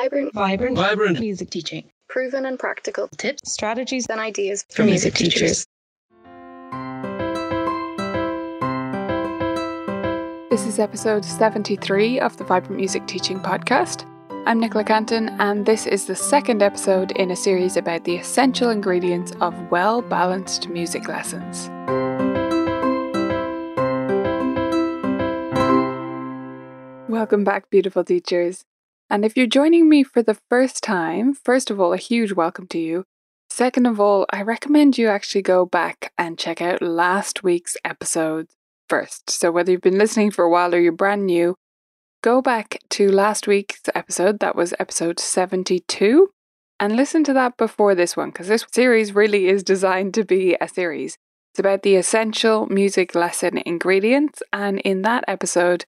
Vibrant, Vibrant, Vibrant. music teaching. proven and practical Tips, strategies and ideas for music teachers. This is episode 73 of the Vibrant Music Teaching Podcast. I'm Nicola Cantan, and this is the second episode in a series about the essential ingredients of well balanced music lessons. Welcome back, beautiful teachers. And if you're joining me for the first time, first of all, a huge welcome to you. Second of all, I recommend you actually go back and check out last week's episodes first. So, whether you've been listening for a while or you're brand new, go back to last week's episode, that was episode 72, and listen to that before this one, because this series really is designed to be a series. It's about the essential music lesson ingredients, and in that episode,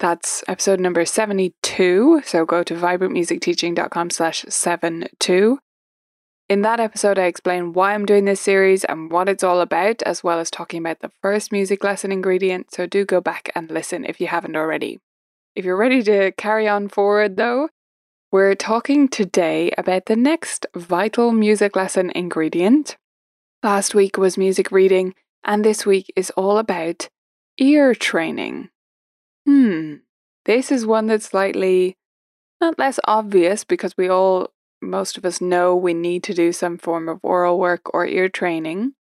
that's episode number 72. So go to vibrantmusicteaching.com slash 72. In that episode, I explain why I'm doing this series and what it's all about, as well as talking about the first music lesson ingredient. So do go back and listen if you haven't already. If you're ready to carry on forward, though, we're talking today about the next vital music lesson ingredient. Last week was music reading, and this week is all about ear training. Hmm, this is one that's slightly not less obvious because we all, most of us know we need to do some form of aural work or ear training,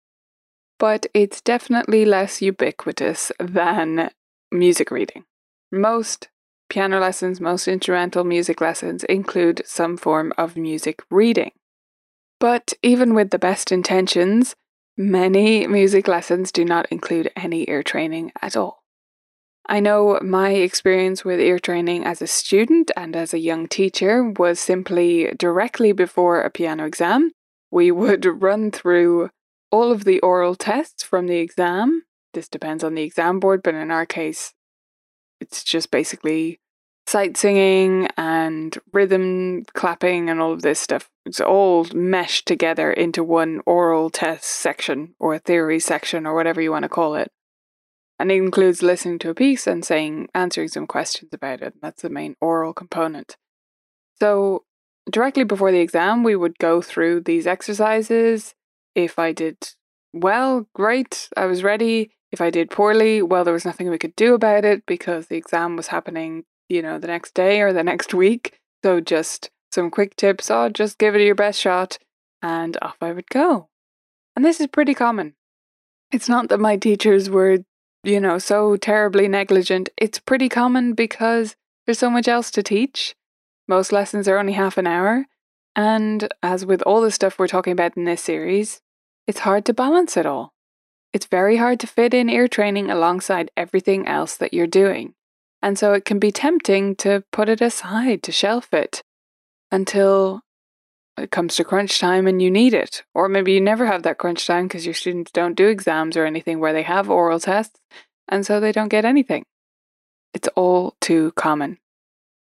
but it's definitely less ubiquitous than music reading. Most piano lessons, most instrumental music lessons include some form of music reading. But even with the best intentions, many music lessons do not include any ear training at all. I know my experience with ear training as a student and as a young teacher was simply directly before a piano exam. We would run through all of the aural tests from the exam. This depends on the exam board, but in our case, it's just basically sight singing and rhythm clapping and all of this stuff. It's all meshed together into one aural test section or theory section or whatever you want to call it. And it includes listening to a piece and saying, answering some questions about it. That's the main aural component. So, directly before the exam, we would go through these exercises. If I did well, great, I was ready. If I did poorly, well, there was nothing we could do about it because the exam was happening, you know, the next day or the next week. So, just some quick tips oh, just give it your best shot, and off I would go. And this is pretty common. It's not that my teachers were you know, so terribly negligent, it's pretty common because there's so much else to teach. Most lessons are only half an hour. And as with all the stuff we're talking about in this series, it's hard to balance it all. It's very hard to fit in ear training alongside everything else that you're doing. And so it can be tempting to put it aside, to shelf it until it comes to crunch time and you need it. Or maybe you never have that crunch time because your students don't do exams or anything where they have aural tests, and so they don't get anything. It's all too common.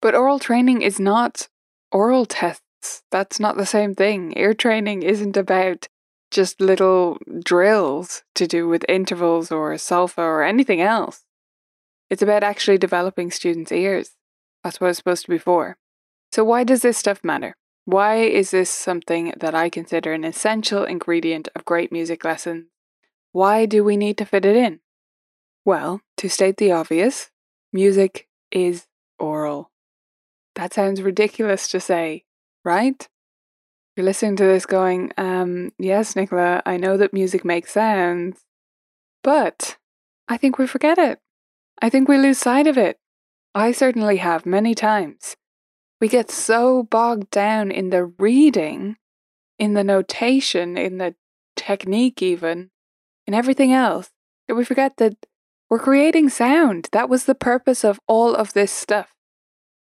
But aural training is not aural tests. That's not the same thing. Ear training isn't about just little drills to do with intervals or solfa or anything else. It's about actually developing students' ears. That's what it's supposed to be for. So, why does this stuff matter? Why is this something that I consider an essential ingredient of great music lessons? Why do we need to fit it in? Well, to state the obvious, music is aural. That sounds ridiculous to say, right? You're listening to this going, um, yes, Nicola, I know that music makes sounds, but I think we forget it. I think we lose sight of it. I certainly have many times. We get so bogged down in the reading, in the notation, in the technique, even, in everything else, that we forget that we're creating sound. That was the purpose of all of this stuff.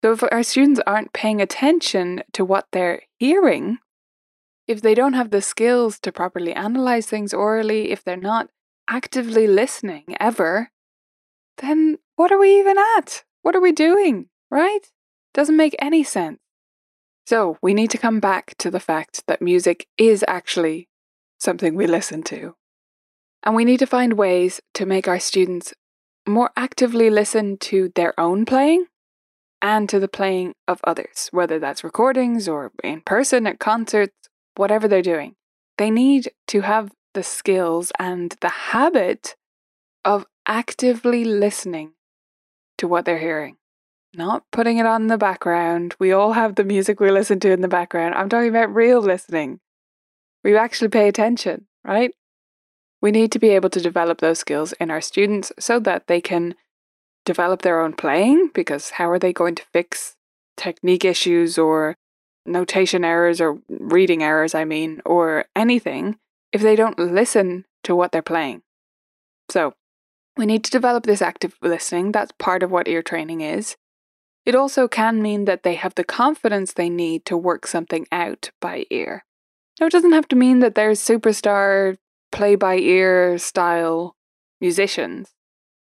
So if our students aren't paying attention to what they're hearing, if they don't have the skills to properly analyze things aurally, if they're not actively listening ever, then what are we even at? What are we doing, right? Doesn't make any sense. So, we need to come back to the fact that music is actually something we listen to. And we need to find ways to make our students more actively listen to their own playing and to the playing of others, whether that's recordings or in person at concerts, whatever they're doing. They need to have the skills and the habit of actively listening to what they're hearing, not putting it on the background. We all have the music we listen to in the background. I'm talking about real listening. We actually pay attention, right? We need to be able to develop those skills in our students so that they can develop their own playing because how are they going to fix technique issues or notation errors or reading errors, I mean, or anything if they don't listen to what they're playing? So, we need to develop this active listening. That's part of what ear training is. It also can mean that they have the confidence they need to work something out by ear. Now, it doesn't have to mean that they're superstar play by ear style musicians.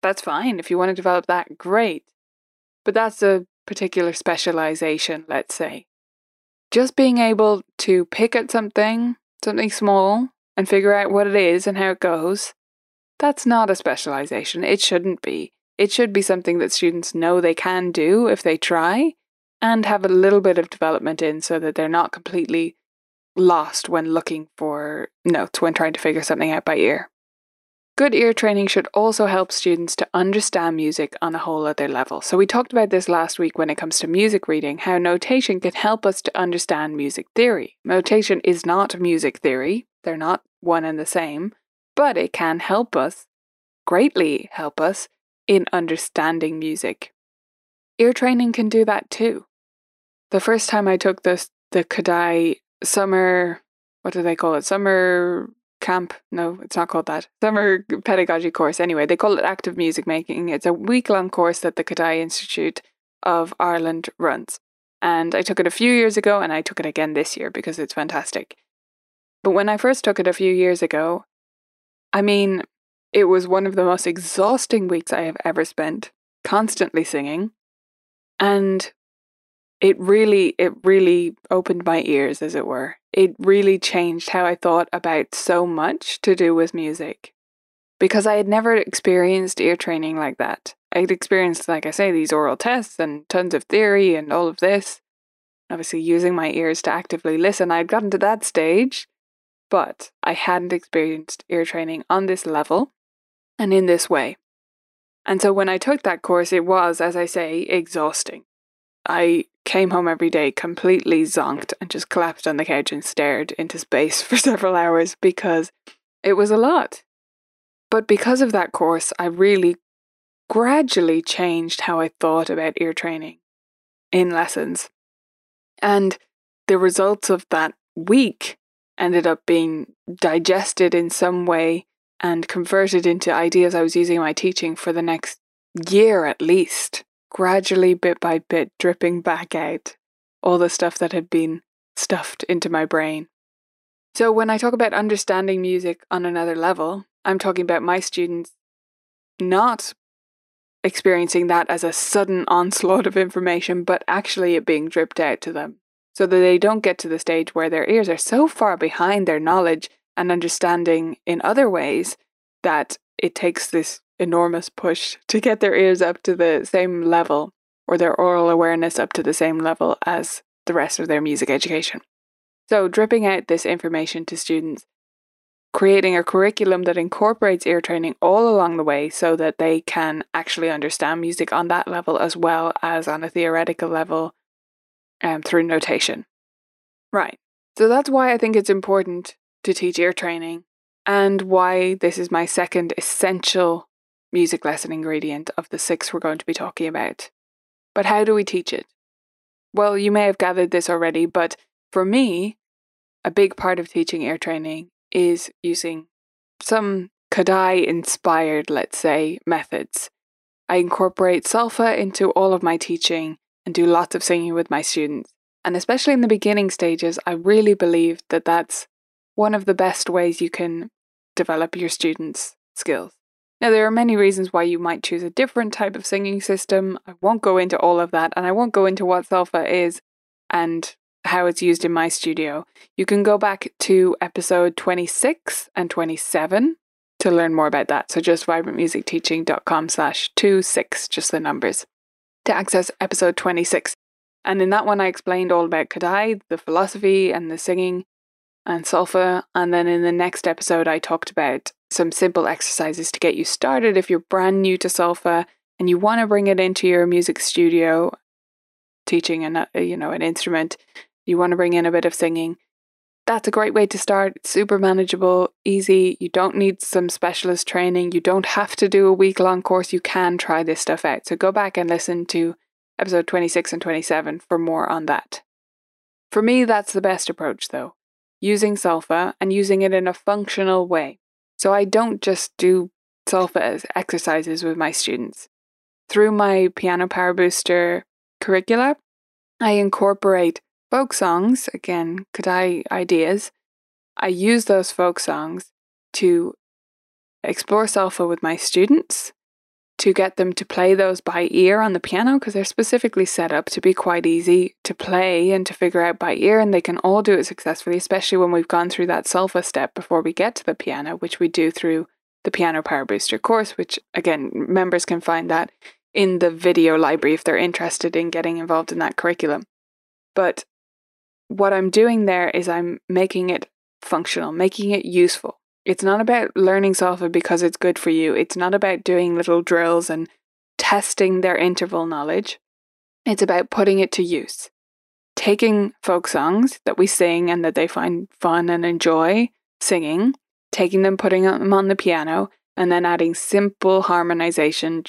That's fine. If you want to develop that, great. But that's a particular specialization, let's say. Just being able to pick at something, something small, and figure out what it is and how it goes, that's not a specialization. It shouldn't be. It should be something that students know they can do if they try and have a little bit of development in so that they're not completely lost when looking for notes when trying to figure something out by ear. Good ear training should also help students to understand music on a whole other level. So, we talked about this last week when it comes to music reading, how notation can help us to understand music theory. Notation is not music theory, they're not one and the same, but it can help us, greatly help us, in understanding music. Ear training can do that too. The first time I took this, the Kodály summer, what do they call it? Summer camp. No, it's not called that. Summer pedagogy course. Anyway, they call it active music making. It's a week long course that the Kodály Institute of Ireland runs. And I took it a few years ago and I took it again this year because it's fantastic. But when I first took it a few years ago, I mean, it was one of the most exhausting weeks I have ever spent, constantly singing. And it really, it really opened my ears, as it were. It really changed how I thought about so much to do with music. Because I had never experienced ear training like that. I'd experienced, like I say, these aural tests and tons of theory and all of this. Obviously, using my ears to actively listen, I'd gotten to that stage, but I hadn't experienced ear training on this level and in this way. And so when I took that course, it was, as I say, exhausting. I came home every day completely zonked and just collapsed on the couch and stared into space for several hours because it was a lot. But because of that course, I really gradually changed how I thought about ear training in lessons. And the results of that week ended up being digested in some way and converted into ideas I was using in my teaching for the next year at least gradually, bit by bit, dripping back out all the stuff that had been stuffed into my brain. So, when I talk about understanding music on another level, I'm talking about my students not experiencing that as a sudden onslaught of information, but actually it being dripped out to them so that they don't get to the stage where their ears are so far behind their knowledge and understanding in other ways that it takes this enormous push to get their ears up to the same level or their aural awareness up to the same level as the rest of their music education. So, dripping out this information to students, creating a curriculum that incorporates ear training all along the way so that they can actually understand music on that level as well as on a theoretical level um, through notation. Right. So, that's why I think it's important to teach ear training and why this is my second essential music lesson ingredient of the six we're going to be talking about. But how do we teach it? Well, you may have gathered this already, but for me, a big part of teaching ear training is using some Kodály inspired, let's say, methods. I incorporate solfa into all of my teaching and do lots of singing with my students. And especially in the beginning stages, I really believe that that's one of the best ways you can develop your students' skills. Now, there are many reasons why you might choose a different type of singing system. I won't go into all of that, and I won't go into what solfa is and how it's used in my studio. You can go back to episode 26 and 27 to learn more about that. So just vibrantmusicteaching.com slash 26, just the numbers. to access episode 26. And in that one, I explained all about Kodály, the philosophy and the singing and solfa. And then in the next episode, I talked about some simple exercises to get you started if you're brand new to solfa and you want to bring it into your music studio, teaching an, uh, you know, an instrument. You want to bring in a bit of singing that's a great way to start. It's super manageable, easy. You don't need some specialist training. You don't have to do a week long course. You can try this stuff out. So go back and listen to episode 26 and 27 for more on that. For me, that's the best approach though, using Solfa and using it in a functional way. So I don't just do Solfa exercises with my students. Through my Piano Power Booster curricula, I incorporate folk songs, again, Kodály ideas, I use those folk songs to explore solfa with my students, to get them to play those by ear on the piano because they're specifically set up to be quite easy to play and to figure out by ear, and they can all do it successfully, especially when we've gone through that solfa step before we get to the piano, which we do through the Piano Power Booster course, which again, members can find that in the video library if they're interested in getting involved in that curriculum. But what I'm doing there is I'm making it functional, making it useful. It's not about learning solfa because it's good for you. It's not about doing little drills and testing their interval knowledge. It's about putting it to use. Taking folk songs that we sing and that they find fun and enjoy singing, taking them, putting them on the piano, and then adding simple harmonization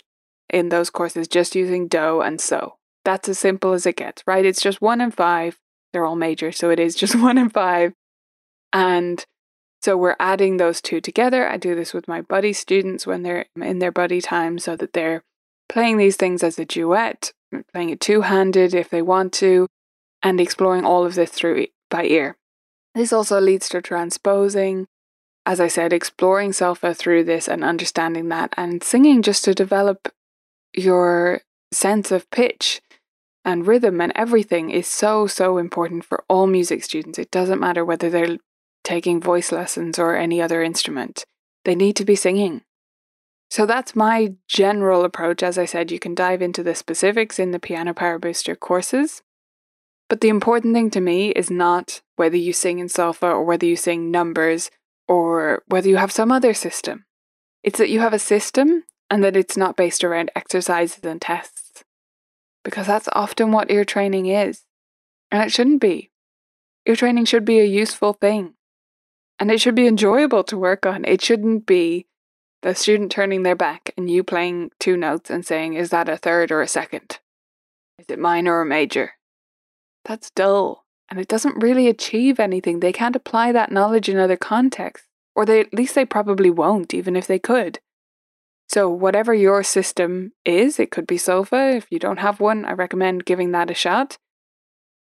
in those courses just using do and so. That's as simple as it gets, right? It's just one and five they're all major, so it is just one in five. And so we're adding those two together. I do this with my buddy students when they're in their buddy time so that they're playing these things as a duet, playing it two handed if they want to, and exploring all of this through by ear. This also leads to transposing, as I said, exploring solfa through this and understanding that, and singing just to develop your sense of pitch and rhythm and everything is so, so important for all music students. It doesn't matter whether they're taking voice lessons or any other instrument, they need to be singing. So that's my general approach. As I said, you can dive into the specifics in the Piano Power Booster courses. But the important thing to me is not whether you sing in solfa or whether you sing numbers or whether you have some other system. It's that you have a system and that it's not based around exercises and tests because that's often what ear training is. And it shouldn't be. Ear training should be a useful thing. And it should be enjoyable to work on. It shouldn't be the student turning their back and you playing two notes and saying, is that a third or a second? Is it minor or major? That's dull. And it doesn't really achieve anything. They can't apply that knowledge in other contexts. Or they, at least they probably won't, even if they could. So, whatever your system is, it could be solfa. If you don't have one, I recommend giving that a shot.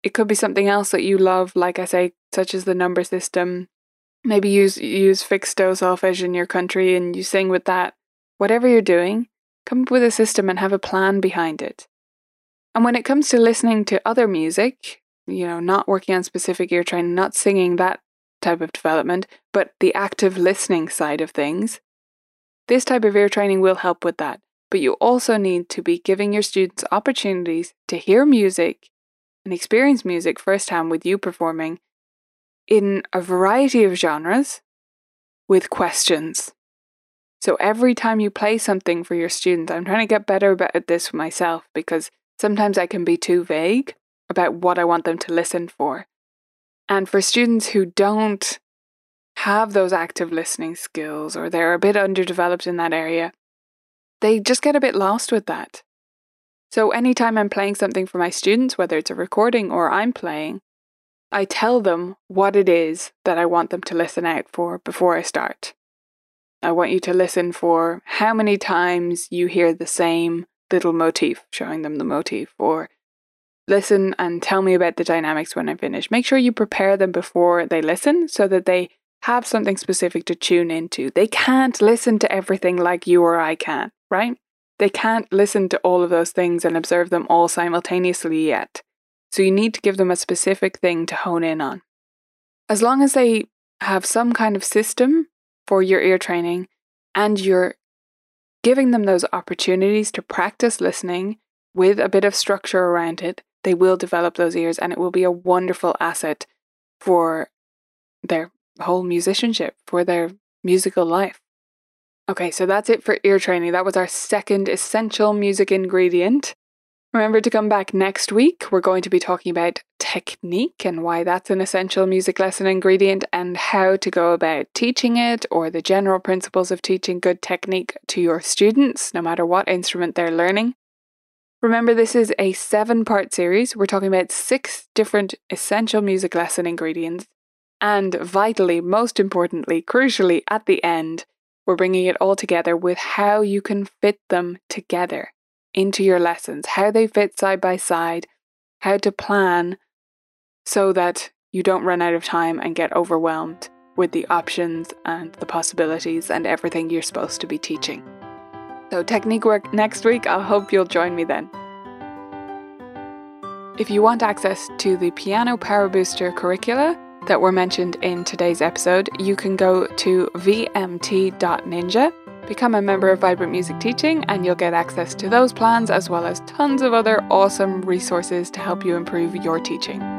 It could be something else that you love, like I say, such as the number system. Maybe use use fixed do solfege in your country and you sing with that. Whatever you're doing, come up with a system and have a plan behind it. And when it comes to listening to other music, you know, not working on specific ear training, not singing that type of development, but the active listening side of things, this type of ear training will help with that, but you also need to be giving your students opportunities to hear music and experience music firsthand with you performing in a variety of genres with questions. So every time you play something for your students, I'm trying to get better at this myself because sometimes I can be too vague about what I want them to listen for. And for students who don't have those active listening skills or they're a bit underdeveloped in that area, they just get a bit lost with that. So, anytime I'm playing something for my students, whether it's a recording or I'm playing, I tell them what it is that I want them to listen out for before I start. I want you to listen for how many times you hear the same little motif, showing them the motif, or listen and tell me about the dynamics when I finish. Make sure you prepare them before they listen so that they have something specific to tune into. They can't listen to everything like you or I can, right? They can't listen to all of those things and observe them all simultaneously yet. So you need to give them a specific thing to hone in on. As long as they have some kind of system for your ear training and you're giving them those opportunities to practice listening with a bit of structure around it, they will develop those ears and it will be a wonderful asset for their whole musicianship, for their musical life. Okay, so that's it for ear training. That was our second essential music ingredient. Remember to come back next week. We're going to be talking about technique and why that's an essential music lesson ingredient and how to go about teaching it or the general principles of teaching good technique to your students, no matter what instrument they're learning. Remember, this is a seven part series. We're talking about six different essential music lesson ingredients. And vitally, most importantly, crucially, at the end, we're bringing it all together with how you can fit them together into your lessons, how they fit side by side, how to plan so that you don't run out of time and get overwhelmed with the options and the possibilities and everything you're supposed to be teaching. So, technique work next week. I hope you'll join me then. If you want access to the Piano Power Booster curricula that were mentioned in today's episode, you can go to vmt.ninja Become a member of Vibrant Music Teaching, and you'll get access to those plans as well as tons of other awesome resources to help you improve your teaching.